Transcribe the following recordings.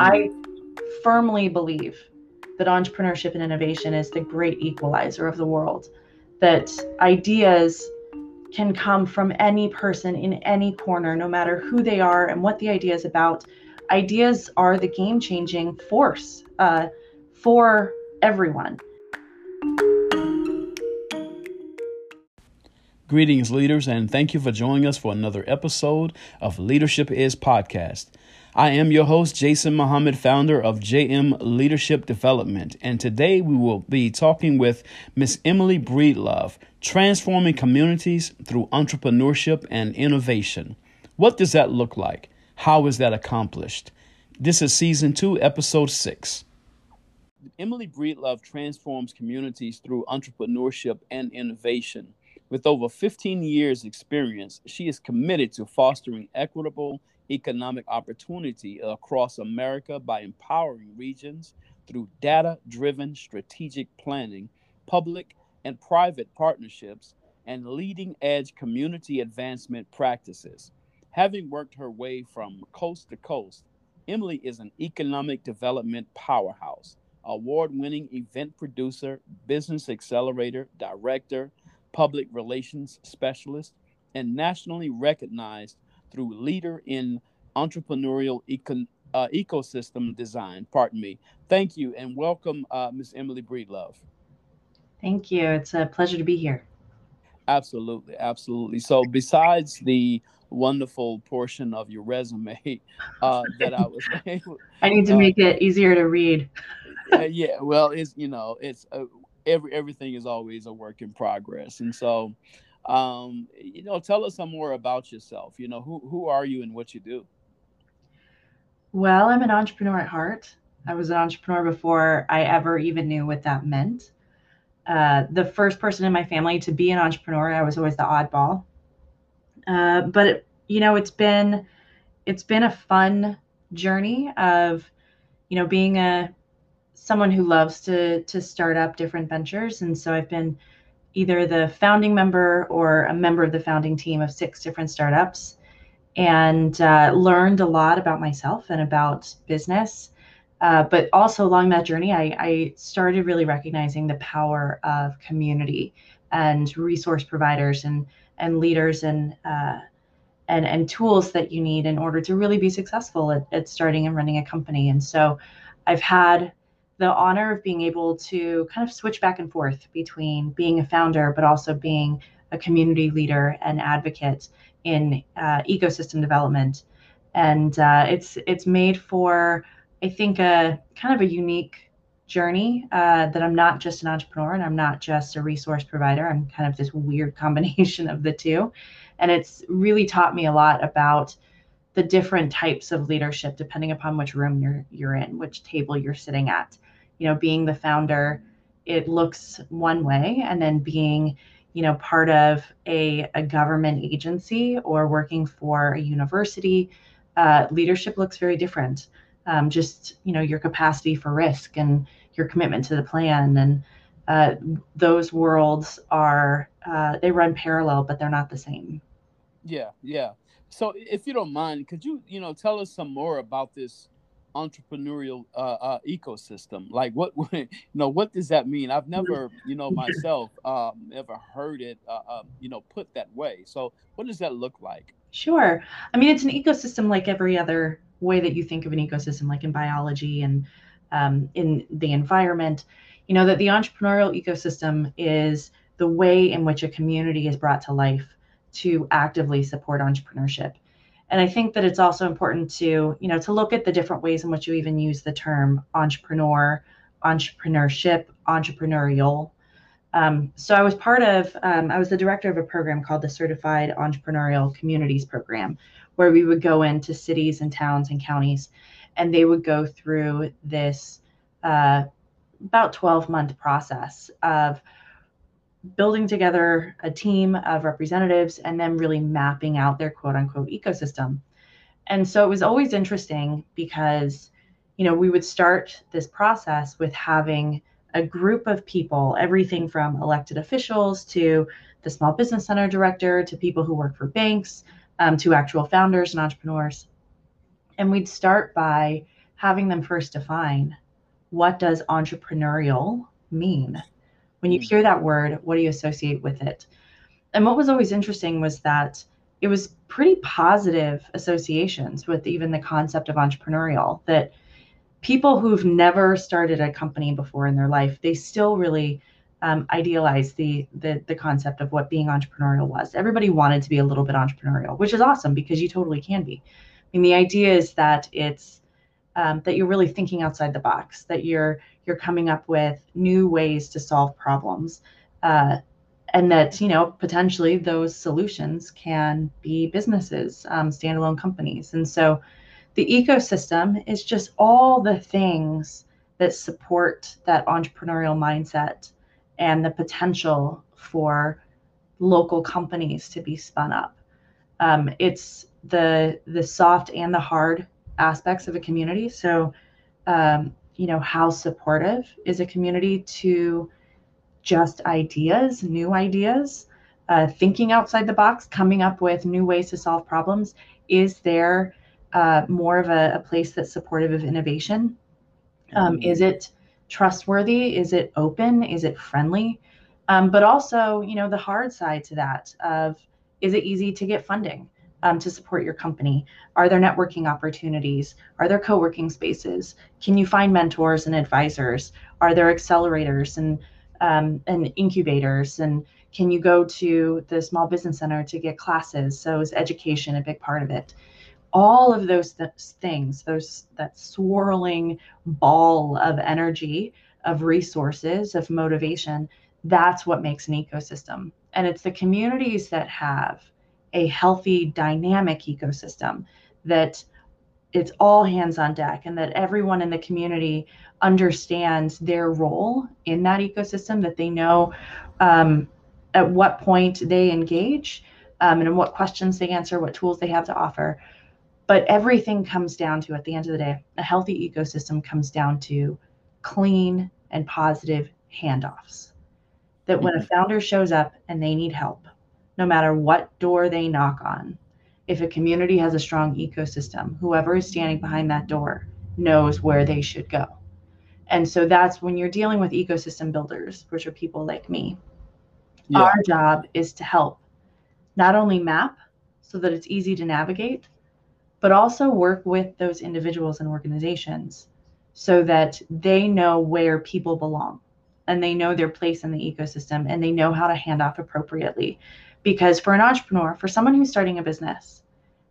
I firmly believe that entrepreneurship and innovation is the great equalizer of the world, that ideas can come from any person in any corner, no matter who they are and what the idea is about. Ideas are the game changing force uh, for everyone. Greetings, leaders, and thank you for joining us for another episode of Leadership Is Podcast. I am your host, Jason Muhammad, founder of JM Leadership Development, and today we will be talking with Miss Emily Breedlove, transforming communities through entrepreneurship and innovation. What does that look like? How is that accomplished? This is season two, episode six. Emily Breedlove transforms communities through entrepreneurship and innovation. With over 15 years' experience, she is committed to fostering equitable economic opportunity across America by empowering regions through data driven strategic planning, public and private partnerships, and leading edge community advancement practices. Having worked her way from coast to coast, Emily is an economic development powerhouse, award winning event producer, business accelerator, director, public relations specialist, and nationally recognized through leader in entrepreneurial econ, uh, ecosystem design. Pardon me. Thank you and welcome, uh, Ms. Emily Breedlove. Thank you. It's a pleasure to be here. Absolutely, absolutely. So, besides the wonderful portion of your resume uh, that I was able, I need to uh, make it easier to read. yeah, well, it's you know, it's uh, every everything is always a work in progress, and so um, you know, tell us some more about yourself. You know, who who are you and what you do? Well, I'm an entrepreneur at heart. I was an entrepreneur before I ever even knew what that meant. Uh, the first person in my family to be an entrepreneur, I was always the oddball. Uh, but it, you know, it's been it's been a fun journey of you know being a someone who loves to to start up different ventures and so i've been either the founding member or a member of the founding team of six different startups. And uh, learned a lot about myself and about business. Uh, but also along that journey I, I started really recognizing the power of community and resource providers and and leaders and uh, and and tools that you need in order to really be successful at, at starting and running a company. And so i've had the honor of being able to kind of switch back and forth between being a founder, but also being a community leader and advocate in uh, ecosystem development. And uh, it's it's made for I think a kind of a unique journey uh, that I'm not just an entrepreneur and I'm not just a resource provider. I'm kind of this weird combination of the two, and it's really taught me a lot about the different types of leadership depending upon which room you're you're in, which table you're sitting at you know being the founder it looks one way and then being you know part of a, a government agency or working for a university uh, leadership looks very different. Um, just you know your capacity for risk and your commitment to the plan and uh, those worlds are uh, they run parallel but they're not the same. Yeah yeah. So if you don't mind could you you know tell us some more about this entrepreneurial uh, uh, ecosystem? Like what you know what does that mean? I've never you know myself um, ever heard it uh, uh, you know put that way. So what does that look like? Sure. I mean it's an ecosystem like every other way that you think of an ecosystem like in biology and um, in the environment. You know that the entrepreneurial ecosystem is the way in which a community is brought to life to actively support entrepreneurship and i think that it's also important to you know to look at the different ways in which you even use the term entrepreneur entrepreneurship entrepreneurial. Um, so i was part of um, i was the director of a program called the certified entrepreneurial communities program where we would go into cities and towns and counties and they would go through this uh, about 12 month process of building together a team of representatives and then really mapping out their quote unquote ecosystem. And so it was always interesting because, you know, we would start this process with having a group of people, everything from elected officials to the small business center director to people who work for banks um, to actual founders and entrepreneurs. And we'd start by having them first define what does entrepreneurial mean? When you hmm. hear that word, what do you associate with it? And what was always interesting was that it was pretty positive associations with even the concept of entrepreneurial that people who've never started a company before in their life, they still really um, idealize the, the the concept of what being entrepreneurial was. Everybody wanted to be a little bit entrepreneurial, which is awesome because you totally can be. I mean, the idea is that it's um, that you're really thinking outside the box, that you're you're coming up with new ways to solve problems, uh, and that you know potentially those solutions can be businesses, um, standalone companies, and so the ecosystem is just all the things that support that entrepreneurial mindset and the potential for local companies to be spun up. Um, it's the the soft and the hard aspects of a community. So, um, you know, how supportive is a community to just ideas, new ideas, uh, thinking outside the box, coming up with new ways to solve problems? Is there uh, more of a, a, place that's supportive of innovation? Um, mm-hmm. Is it trustworthy? Is it open? Is it friendly? Um, but also, you know, the hard side to that of is it easy to get funding um, to support your company? Are there networking opportunities? Are there co-working spaces? Can you find mentors and advisors? Are there accelerators and um, and incubators? And can you go to the small business center to get classes? So is education a big part of it? all of those th- things those that swirling ball of energy of resources of motivation that's what makes an ecosystem and it's the communities that have a healthy dynamic ecosystem that it's all hands on deck and that everyone in the community understands their role in that ecosystem that they know um, at what point they engage um, and what questions they answer what tools they have to offer but everything comes down to, at the end of the day, a healthy ecosystem comes down to clean and positive handoffs. That when a mm-hmm. founder shows up and they need help, no matter what door they knock on, if a community has a strong ecosystem, whoever is standing behind that door knows where they should go. And so that's when you're dealing with ecosystem builders, which are people like me. Yeah. Our job is to help not only map so that it's easy to navigate, but also work with those individuals and organizations so that they know where people belong and they know their place in the ecosystem and they know how to hand off appropriately. Because for an entrepreneur, for someone who's starting a business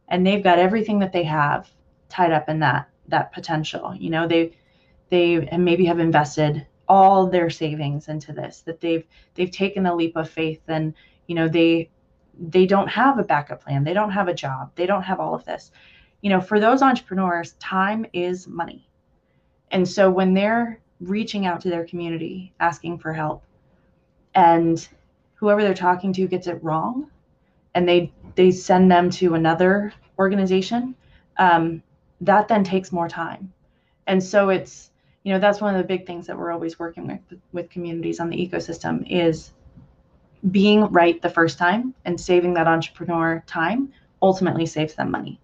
and they've got everything that they have tied up in that that potential, you know, they they and maybe have invested all their savings into this, that they've they've taken a leap of faith and you know they they don't have a backup plan, they don't have a job, they don't have all of this you know, for those entrepreneurs, time is money. And so when they're reaching out to their community asking for help and whoever they're talking to gets it wrong and they they send them to another organization um, that then takes more time and so it's you know that's one of the big things that we're always working with with communities on the ecosystem is being right the first time and saving that entrepreneur time ultimately saves them money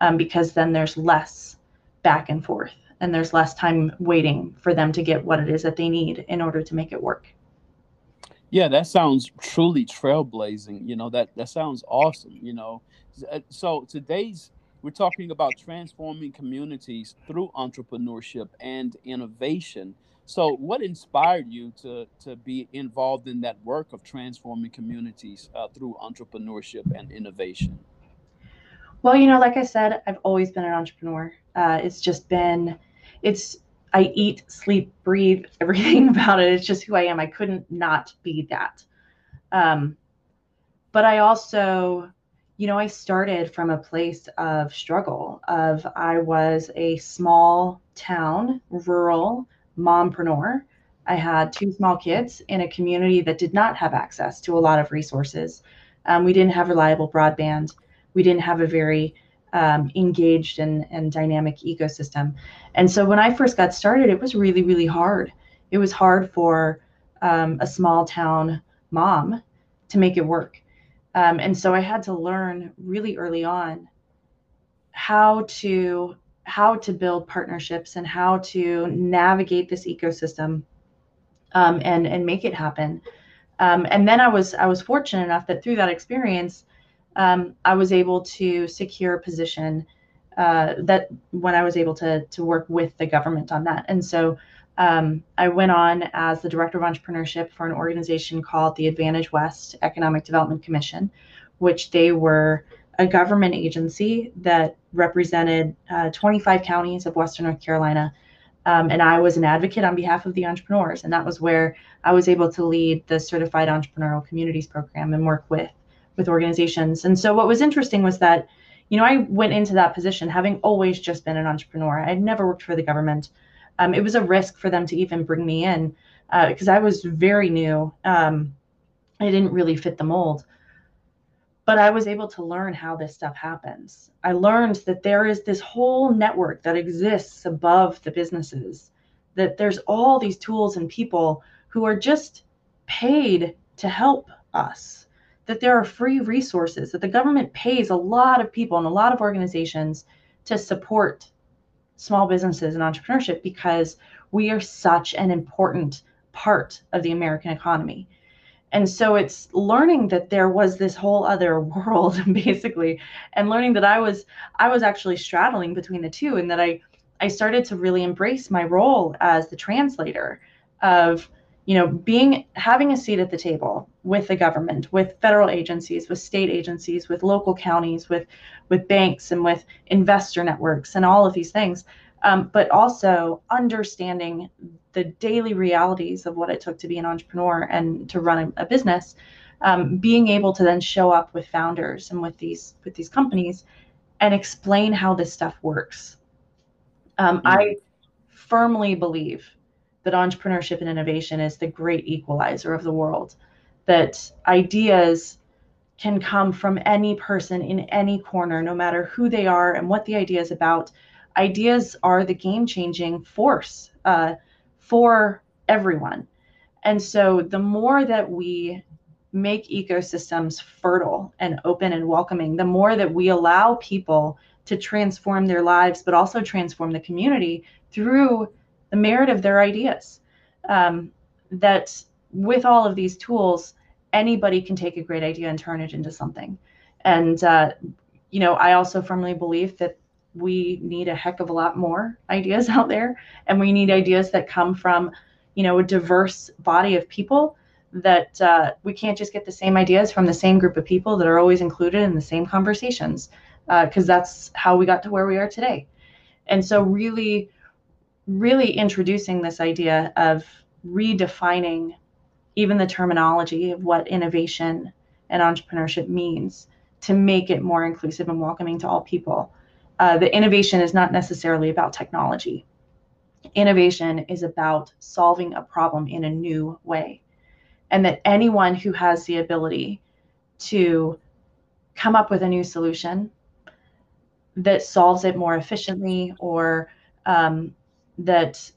um, because then there's less back and forth and there's less time waiting for them to get what it is that they need in order to make it work. Yeah, that sounds truly trailblazing. You know, that that sounds awesome, you know. Uh, so today's we're talking about transforming communities through entrepreneurship and innovation. So what inspired you to to be involved in that work of transforming communities uh, through entrepreneurship and innovation? Well, you know, like I said, I've always been an entrepreneur. Uh, it's just been, it's, I eat, sleep, breathe, everything about it. It's just who I am. I couldn't not be that. Um, but I also, you know, I started from a place of struggle. Of I was a small town, rural mompreneur. I had two small kids in a community that did not have access to a lot of resources. Um, we didn't have reliable broadband we didn't have a very um, engaged and, and dynamic ecosystem. And so when I first got started, it was really, really hard. It was hard for um, a small town mom to make it work. Um, and so I had to learn really early on how to how to build partnerships and how to navigate this ecosystem um, and and make it happen. Um, and then I was I was fortunate enough that through that experience, um, I was able to secure a position uh, that when I was able to to work with the government on that. And so um, I went on as the director of entrepreneurship for an organization called the Advantage West Economic Development Commission, which they were a government agency that represented uh, 25 counties of Western North Carolina. Um, and I was an advocate on behalf of the entrepreneurs. And that was where I was able to lead the Certified Entrepreneurial Communities Program and work with with organizations. And so what was interesting was that, you know, I went into that position having always just been an entrepreneur. I'd never worked for the government. Um, it was a risk for them to even bring me in because uh, I was very new. Um, I didn't really fit the mold but I was able to learn how this stuff happens. I learned that there is this whole network that exists above the businesses, that there's all these tools and people who are just paid to help us, that there are free resources, that the government pays a lot of people and a lot of organizations to support small businesses and entrepreneurship because we are such an important part of the American economy. And so it's learning that there was this whole other world basically and learning that i was i was actually straddling between the two and that i i started to really embrace my role as the translator of you know being having a seat at the table with the government with federal agencies with state agencies with local counties with with banks and with investor networks and all of these things um, but also understanding the daily realities of what it took to be an entrepreneur and to run a, a business um, being able to then show up with founders and with these with these companies and explain how this stuff works um, mm-hmm. i firmly believe that entrepreneurship and innovation is the great equalizer of the world that ideas can come from any person in any corner no matter who they are and what the idea is about ideas are the game changing force uh, for everyone. And so the more that we make ecosystems fertile and open and welcoming, the more that we allow people to transform their lives, but also transform the community through the merit of their ideas. Um, that with all of these tools, anybody can take a great idea and turn it into something. And, uh, you know, I also firmly believe that we need a heck of a lot more ideas out there and we need ideas that come from you know a diverse body of people that uh, we can't just get the same ideas from the same group of people that are always included in the same conversations because uh, that's how we got to where we are today and so really really introducing this idea of redefining even the terminology of what innovation and entrepreneurship means to make it more inclusive and welcoming to all people uh, the innovation is not necessarily about technology. Innovation is about solving a problem in a new way. And that anyone who has the ability to come up with a new solution that solves it more efficiently or um, that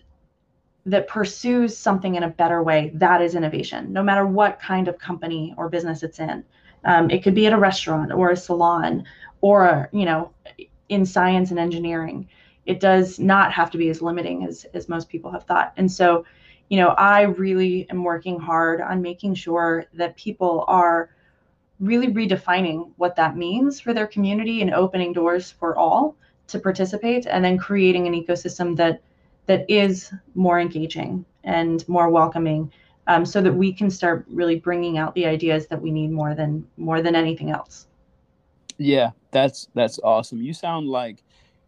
that pursues something in a better way that is innovation no matter what kind of company or business it's in um, it could be at a restaurant or a salon or you know in science and engineering. It does not have to be as limiting as, as most people have thought. And so, you know, I really am working hard on making sure that people are really redefining what that means for their community and opening doors for all to participate and then creating an ecosystem that that is more engaging and more welcoming um, so that we can start really bringing out the ideas that we need more than more than anything else yeah, that's that's awesome. You sound like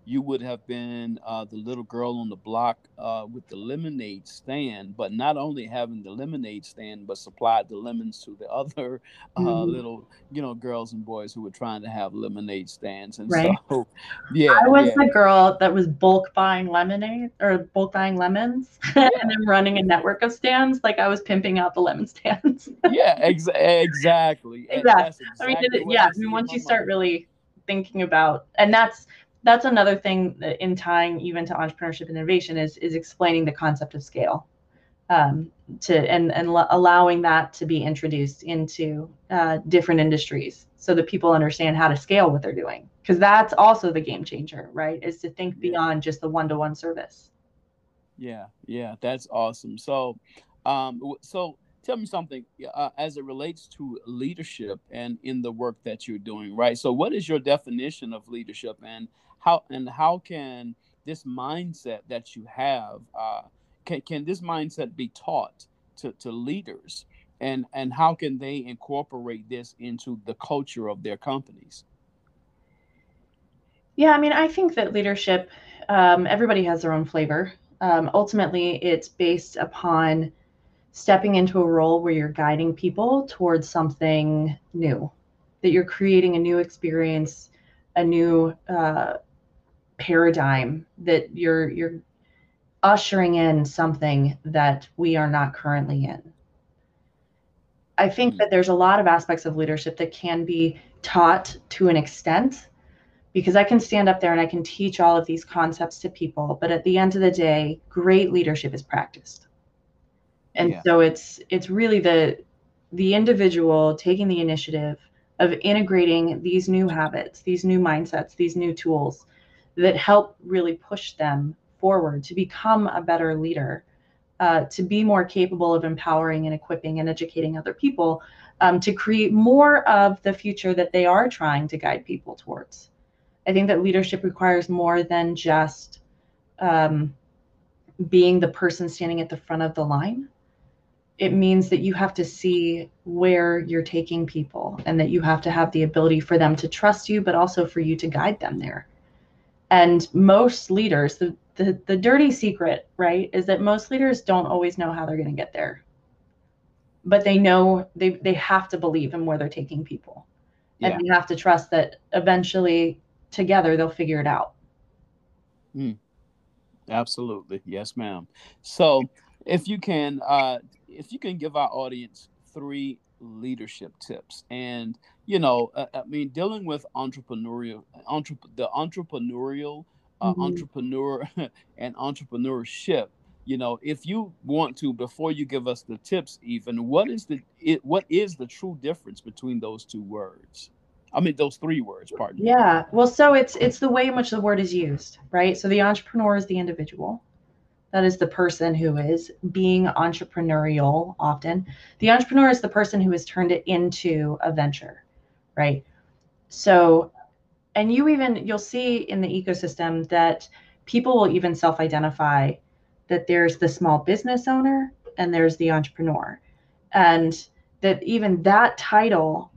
you would have been uh, the little girl on the block uh, with the lemonade stand, but not only having the lemonade stand, but supplied the lemons to the other uh, mm-hmm. little, you know, girls and boys who were trying to have lemonade stands. And right. so, yeah, I was yeah. the girl that was bulk buying lemonade or bulk buying lemons yeah. and then running a network of stands. Like I was pimping out the lemon stands. yeah, ex- exactly. exactly. exactly I mean, yeah. I mean, once you start really thinking about, and that's that's another thing in tying even to entrepreneurship and innovation is is explaining the concept of scale um, to and and l- allowing that to be introduced into uh, different industries so that people understand how to scale what they're doing because that's also the game changer, right? Is to think beyond just the one-to-one service. Yeah, yeah, that's awesome. So, um, so tell me something uh, as it relates to leadership and in the work that you're doing, right? So, what is your definition of leadership, and how and how can this mindset that you have uh, can can this mindset be taught to to leaders, and and how can they incorporate this into the culture of their companies? Yeah, I mean, I think that leadership, um, everybody has their own flavor. Um, ultimately, it's based upon stepping into a role where you're guiding people towards something new, that you're creating a new experience, a new uh, paradigm, that you're you're ushering in something that we are not currently in. I think hmm. that there's a lot of aspects of leadership that can be taught to an extent because I can stand up there and I can teach all of these concepts to people, but at the end of the day, great leadership is practiced. And yeah. so it's it's really the the individual taking the initiative of integrating these new habits, these new mindsets, these new tools that help really push them forward to become a better leader, uh, to be more capable of empowering and equipping and educating other people, um, to create more of the future that they are trying to guide people towards. I think that leadership requires more than just um, being the person standing at the front of the line it means that you have to see where you're taking people and that you have to have the ability for them to trust you but also for you to guide them there and most leaders the the, the dirty secret right is that most leaders don't always know how they're going to get there. But they know they they have to believe in where they're taking people. And yeah. have to trust that eventually together they'll figure it out. Mm. absolutely. Yes ma'am. So if you can uh if you can give our audience three leadership tips. And you know uh, i mean dealing with entrepreneurial entre- the entrepreneurial uh, mm-hmm. entrepreneur and entrepreneurship you know if you want to before you give us the tips even what is the it, what is the true difference between those two words? I mean those three words pardon yeah. Well so it's it's the way in which the word is used right? So the entrepreneur is the individual that is the person who is being entrepreneurial often. The entrepreneur is the person who has turned it into a venture, right? So, and you even, you'll see in the ecosystem that people will even self identify that there's the small business owner and there's the entrepreneur. And that even that title,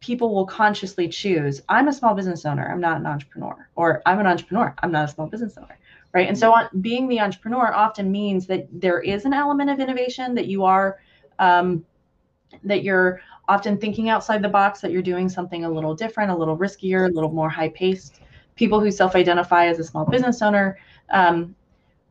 people will consciously choose I'm a small business owner, I'm not an entrepreneur, or I'm an entrepreneur, I'm not a small business owner right? And so on, being the entrepreneur often means that there is an element of innovation that you are um, that you're often thinking outside the box that you're doing something a little different a little riskier a little more high paced people who self-identify as a small business owner um,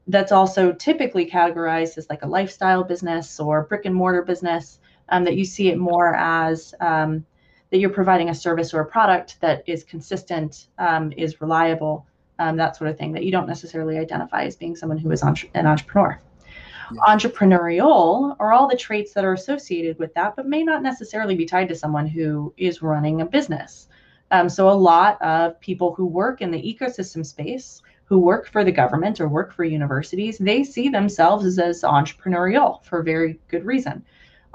that's also typically categorized as like a lifestyle business or brick and mortar business um, that you see it more as um, that you're providing a service or a product that is consistent um, is reliable um, that sort of thing, that you don't necessarily identify as being someone who is entre- an entrepreneur. Yeah. Entrepreneurial are all the traits that are associated with that, but may not necessarily be tied to someone who is running a business. Um, so, a lot of people who work in the ecosystem space, who work for the government or work for universities, they see themselves as, as entrepreneurial for very good reason.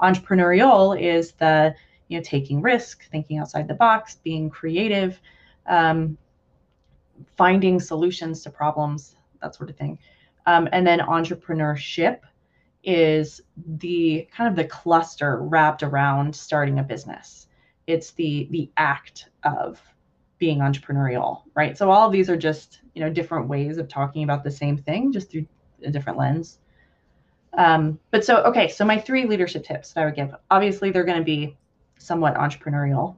Entrepreneurial is the you know taking risk, thinking outside the box, being creative, um, finding solutions to problems, that sort of thing. Um, and then entrepreneurship is the kind of the cluster wrapped around starting a business. It's the the act of being entrepreneurial, right? So all of these are just you know different ways of talking about the same thing, just through a different lens. Um, but so okay, so my three leadership tips that I would give. Obviously, they're going to be somewhat entrepreneurial,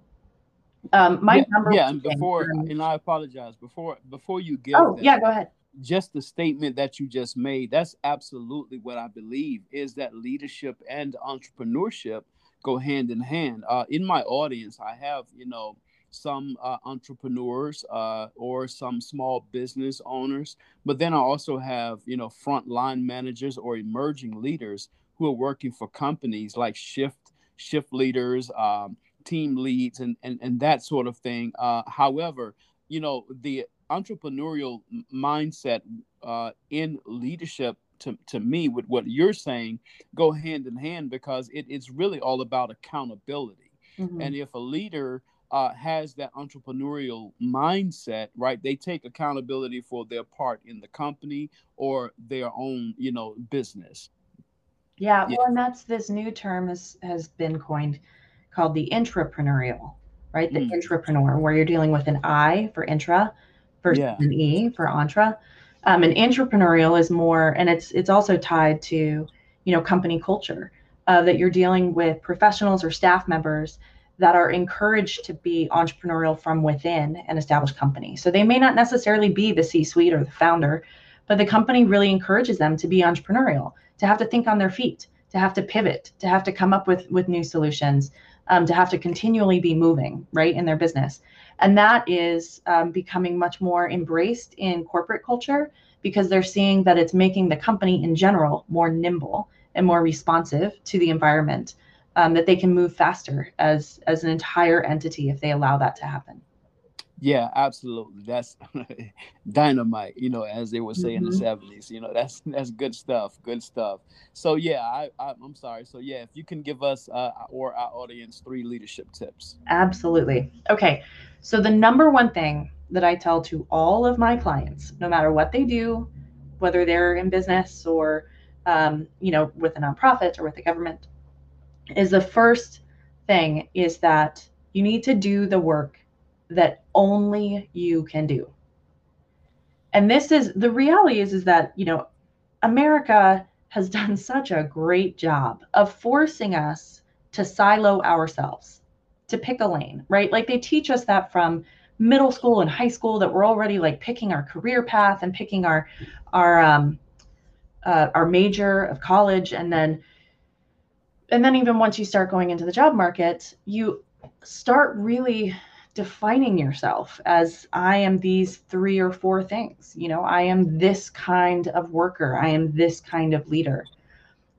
um, my yeah, number yeah, and before and I apologize before before you give. Oh that, yeah, go ahead. Just the statement that you just made. That's absolutely what I believe is that leadership and entrepreneurship go hand in hand. Uh, in my audience, I have you know some uh, entrepreneurs uh, or some small business owners, but then I also have you know frontline managers or emerging leaders who are working for companies like Shift Shift Leaders. Um, team leads and and, and that sort of thing. Uh, however, you know the entrepreneurial mindset uh, in leadership to, to me with what you're saying go hand in hand because it, it's really all about accountability mm-hmm. and if a leader uh, has that entrepreneurial mindset right they take accountability for their part in the company or their own you know business yeah, yeah. well and that's this new term has has been coined called the intrapreneurial right the mm. intrapreneur where you're dealing with an i for intra versus yeah. an e for intra um, and entrepreneurial is more, and it's it's also tied to you know company culture uh, that you're dealing with professionals or staff members that are encouraged to be entrepreneurial from within an established company. So they may not necessarily be the C-suite or the founder, but the company really encourages them to be entrepreneurial, to have to think on their feet, to have to pivot, to have to come up with with new solutions, um, to have to continually be moving right in their business. And that is um, becoming much more embraced in corporate culture because they're seeing that it's making the company in general more nimble and more responsive to the environment, um, that they can move faster as as an entire entity if they allow that to happen. Yeah, absolutely. That's dynamite, you know, as they would say mm-hmm. in the 70s. Mm-hmm. You know, that's that's good stuff. Good stuff. So yeah, I, I am sorry. So yeah, if you can give us uh, or our audience three leadership tips. Absolutely. Okay. So the number one thing that I tell to all of my clients, no matter what they do, whether they're in business or um, you know, with a nonprofit or with the government, is the first thing is that you need to do the work that only you can do. And this is the reality is is that, you know, America has done such a great job of forcing us to silo ourselves, to pick a lane, right? Like they teach us that from middle school and high school that we're already like picking our career path and picking our our um uh, our major of college and then and then even once you start going into the job market you start really defining yourself as I am these three or four things. You know, I am this kind of worker, I am this kind of leader.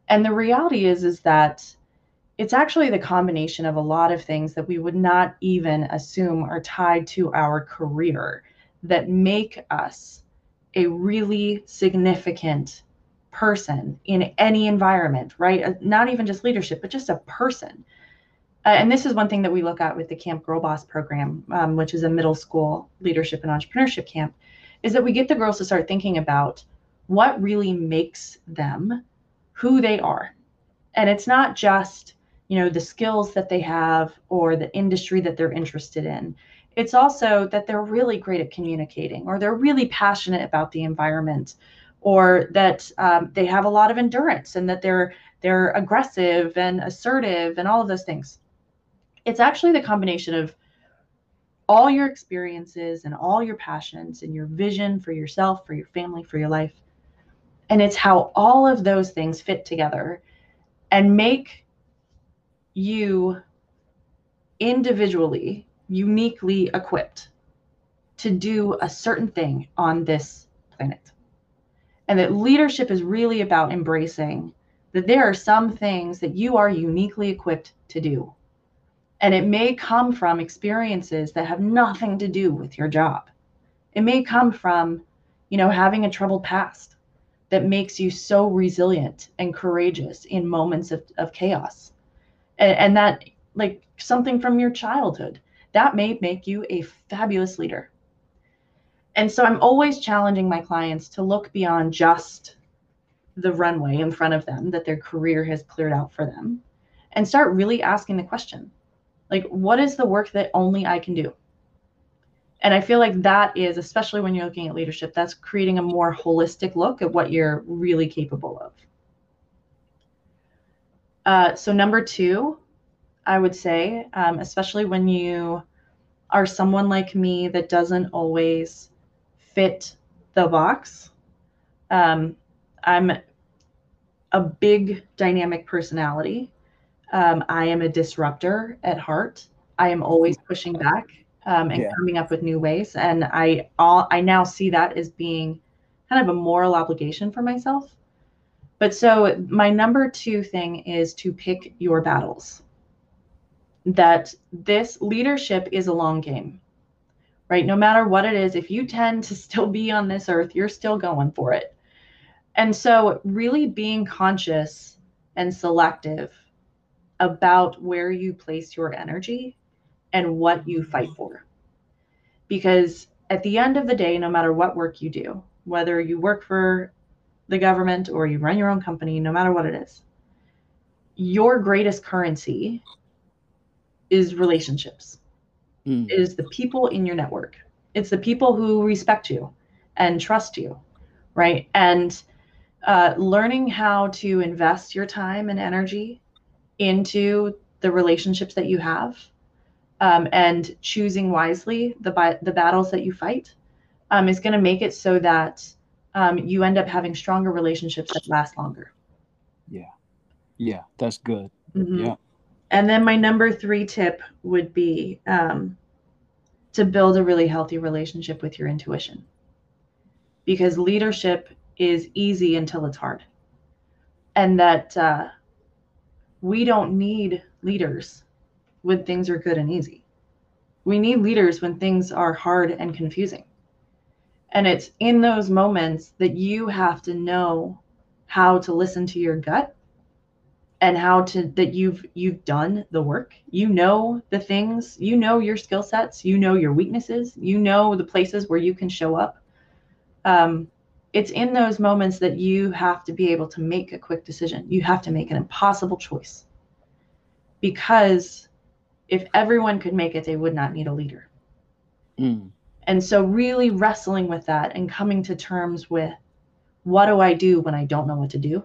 And the reality is is that it's actually the combination of a lot of things that we would not even assume are tied to our career that make us a really significant person in any environment, right? Not even just leadership, but just a person uh, and this is one thing that we look at with the Camp Girl Boss program, um, which is a middle school leadership and entrepreneurship camp, is that we get the girls to start thinking about what really makes them who they are. And it's not just, you know, the skills that they have or the industry that they're interested in. It's also that they're really great at communicating or they're really passionate about the environment or that um, they have a lot of endurance and that they're they're aggressive and assertive and all of those things it's actually the combination of all your experiences and all your passions and your vision for yourself, for your family, for your life. And it's how all of those things fit together and make you individually, uniquely equipped to do a certain thing on this planet. And that leadership is really about embracing that there are some things that you are uniquely equipped to do and it may come from experiences that have nothing to do with your job. It may come from, you know, having a troubled past that makes you so resilient and courageous in moments of, of chaos. And, and that, like something from your childhood, that may make you a fabulous leader. And so I'm always challenging my clients to look beyond just the runway in front of them that their career has cleared out for them and start really asking the question like, what is the work that only I can do? And I feel like that is, especially when you're looking at leadership, that's creating a more holistic look at what you're really capable of. Uh, so, number two, I would say, um, especially when you are someone like me that doesn't always fit the box, um, I'm a big dynamic personality. Um, I am a disruptor at heart. I am always pushing back um, and yeah. coming up with new ways. And I all I now see that as being kind of a moral obligation for myself. But so my number two thing is to pick your battles. that this leadership is a long game, right? No matter what it is, if you tend to still be on this earth, you're still going for it. And so, really being conscious and selective about where you place your energy and what you fight for. Because at the end of the day, no matter what work you do, whether you work for the government or you run your own company, no matter what it is, your greatest currency is relationships. Mm. It is the people in your network. It's the people who respect you and trust you, right? And uh, learning how to invest your time and energy into the relationships that you have um, and choosing wisely the, the battles that you fight um, is going to make it so that um, you end up having stronger relationships that last longer. Yeah. Yeah, that's good. Mm-hmm. Yeah. And then my number three tip would be um, to build a really healthy relationship with your intuition. Because leadership is easy until it's hard. And that uh, we don't need leaders when things are good and easy. We need leaders when things are hard and confusing. And it's in those moments that you have to know how to listen to your gut and how to that you've you've done the work. You know the things, you know your skill sets, you know your weaknesses, you know the places where you can show up. Um, it's in those moments that you have to be able to make a quick decision. You have to make an impossible choice. Because if everyone could make it, they would not need a leader. Mm. And so, really wrestling with that and coming to terms with what do I do when I don't know what to do?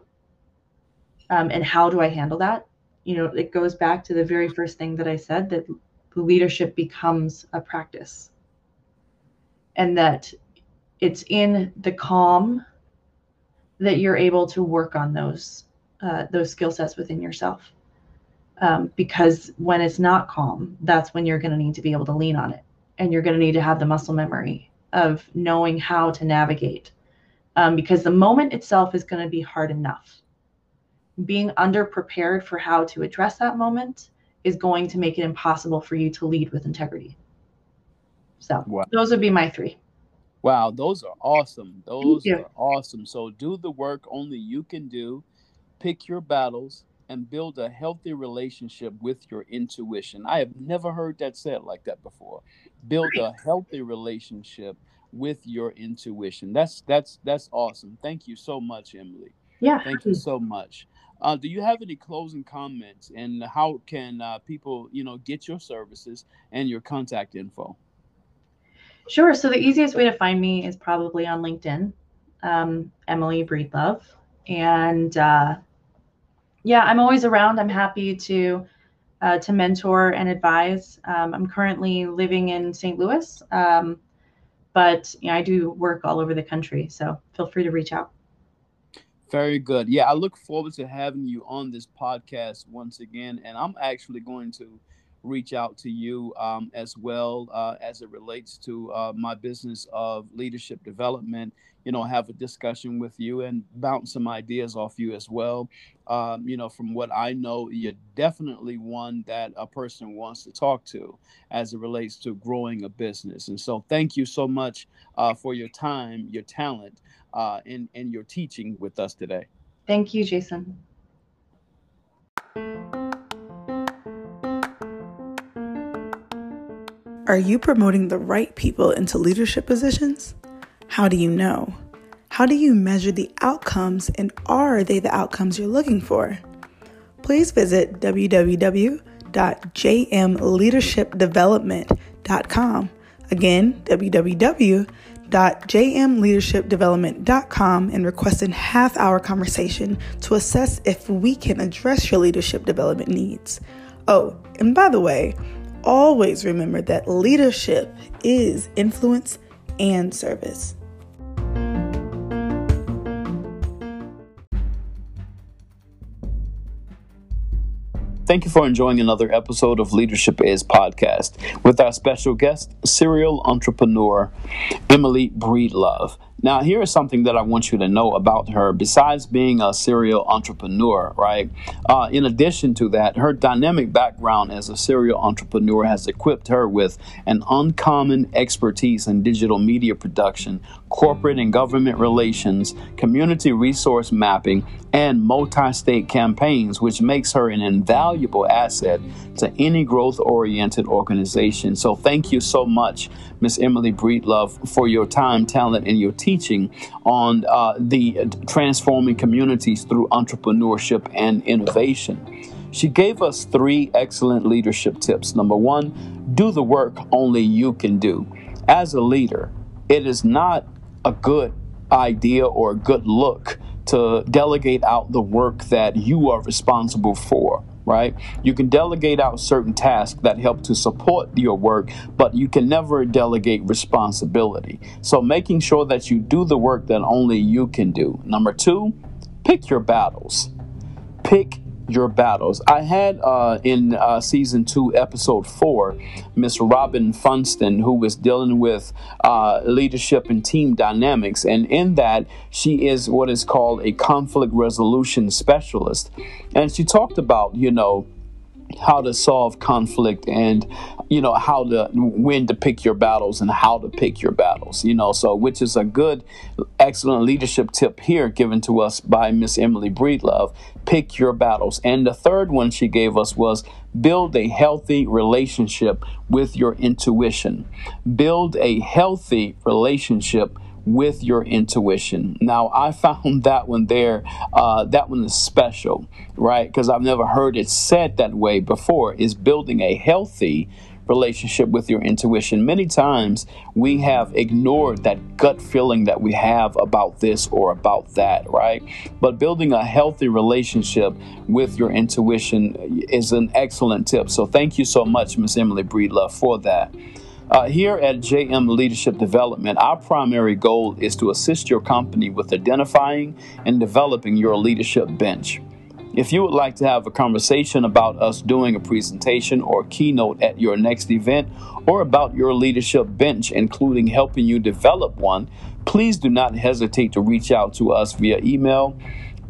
Um, and how do I handle that? You know, it goes back to the very first thing that I said that leadership becomes a practice. And that it's in the calm that you're able to work on those uh, those skill sets within yourself. Um, because when it's not calm, that's when you're going to need to be able to lean on it, and you're going to need to have the muscle memory of knowing how to navigate. Um, because the moment itself is going to be hard enough. Being underprepared for how to address that moment is going to make it impossible for you to lead with integrity. So wow. those would be my three. Wow, those are awesome. Those are awesome. So do the work only you can do. Pick your battles and build a healthy relationship with your intuition. I have never heard that said like that before. Build a healthy relationship with your intuition. That's that's that's awesome. Thank you so much, Emily. Yeah. Thank you so much. Uh, do you have any closing comments and how can uh, people, you know, get your services and your contact info? Sure. So the easiest way to find me is probably on LinkedIn, um, Emily Breedlove. And uh, yeah, I'm always around. I'm happy to uh, to mentor and advise. Um, I'm currently living in St. Louis, um, but you know, I do work all over the country. So feel free to reach out. Very good. Yeah, I look forward to having you on this podcast once again. And I'm actually going to reach out to you um, as well uh, as it relates to uh, my business of leadership development. You know, have a discussion with you and bounce some ideas off you as well. Um, you know, from what I know, you're definitely one that a person wants to talk to as it relates to growing a business. And so, thank you so much uh, for your time, your talent, uh, and, and your teaching with us today. Thank you, Jason. Are you promoting the right people into leadership positions? How do you know? How do you measure the outcomes and are they the outcomes you're looking for? Please visit www.jmleadershipdevelopment.com. Again, www.jmleadershipdevelopment.com and request a half hour conversation to assess if we can address your leadership development needs. Oh, and by the way, always remember that leadership is influence and service. Thank you for enjoying another episode of Leadership Is podcast with our special guest, serial entrepreneur Emily Breedlove. Now, here is something that I want you to know about her. Besides being a serial entrepreneur, right? Uh, in addition to that, her dynamic background as a serial entrepreneur has equipped her with an uncommon expertise in digital media production, corporate and government relations, community resource mapping, and multi state campaigns, which makes her an invaluable asset to any growth oriented organization. So, thank you so much, Miss Emily Breedlove, for your time, talent, and your teaching on uh, the transforming communities through entrepreneurship and innovation. She gave us three excellent leadership tips. Number one, do the work only you can do. As a leader, it is not a good idea or a good look to delegate out the work that you are responsible for right? You can delegate out certain tasks that help to support your work, but you can never delegate responsibility. So making sure that you do the work that only you can do. Number two, pick your battles. Pick your battles. I had uh, in uh, season two, episode four, Miss Robin Funston, who was dealing with uh, leadership and team dynamics. And in that, she is what is called a conflict resolution specialist. And she talked about, you know, how to solve conflict and you know how to when to pick your battles and how to pick your battles you know so which is a good excellent leadership tip here given to us by miss emily breedlove pick your battles and the third one she gave us was build a healthy relationship with your intuition build a healthy relationship with your intuition. Now, I found that one there, uh, that one is special, right? Because I've never heard it said that way before, is building a healthy relationship with your intuition. Many times we have ignored that gut feeling that we have about this or about that, right? But building a healthy relationship with your intuition is an excellent tip. So thank you so much, Miss Emily Breedlove, for that. Uh, here at JM Leadership Development, our primary goal is to assist your company with identifying and developing your leadership bench. If you would like to have a conversation about us doing a presentation or keynote at your next event or about your leadership bench, including helping you develop one, please do not hesitate to reach out to us via email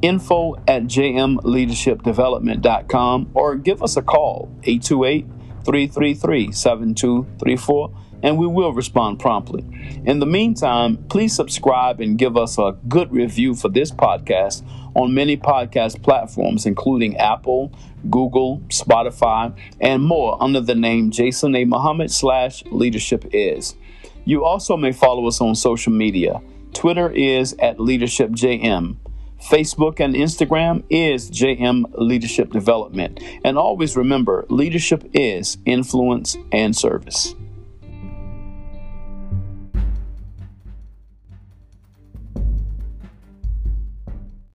info at jmleadershipdevelopment.com or give us a call 828 333 7234 and we will respond promptly. In the meantime, please subscribe and give us a good review for this podcast on many podcast platforms, including Apple, Google, Spotify, and more under the name Jason A. Muhammad slash leadership is. You also may follow us on social media. Twitter is at leadership JM. Facebook and Instagram is JM Leadership Development. And always remember, leadership is influence and service.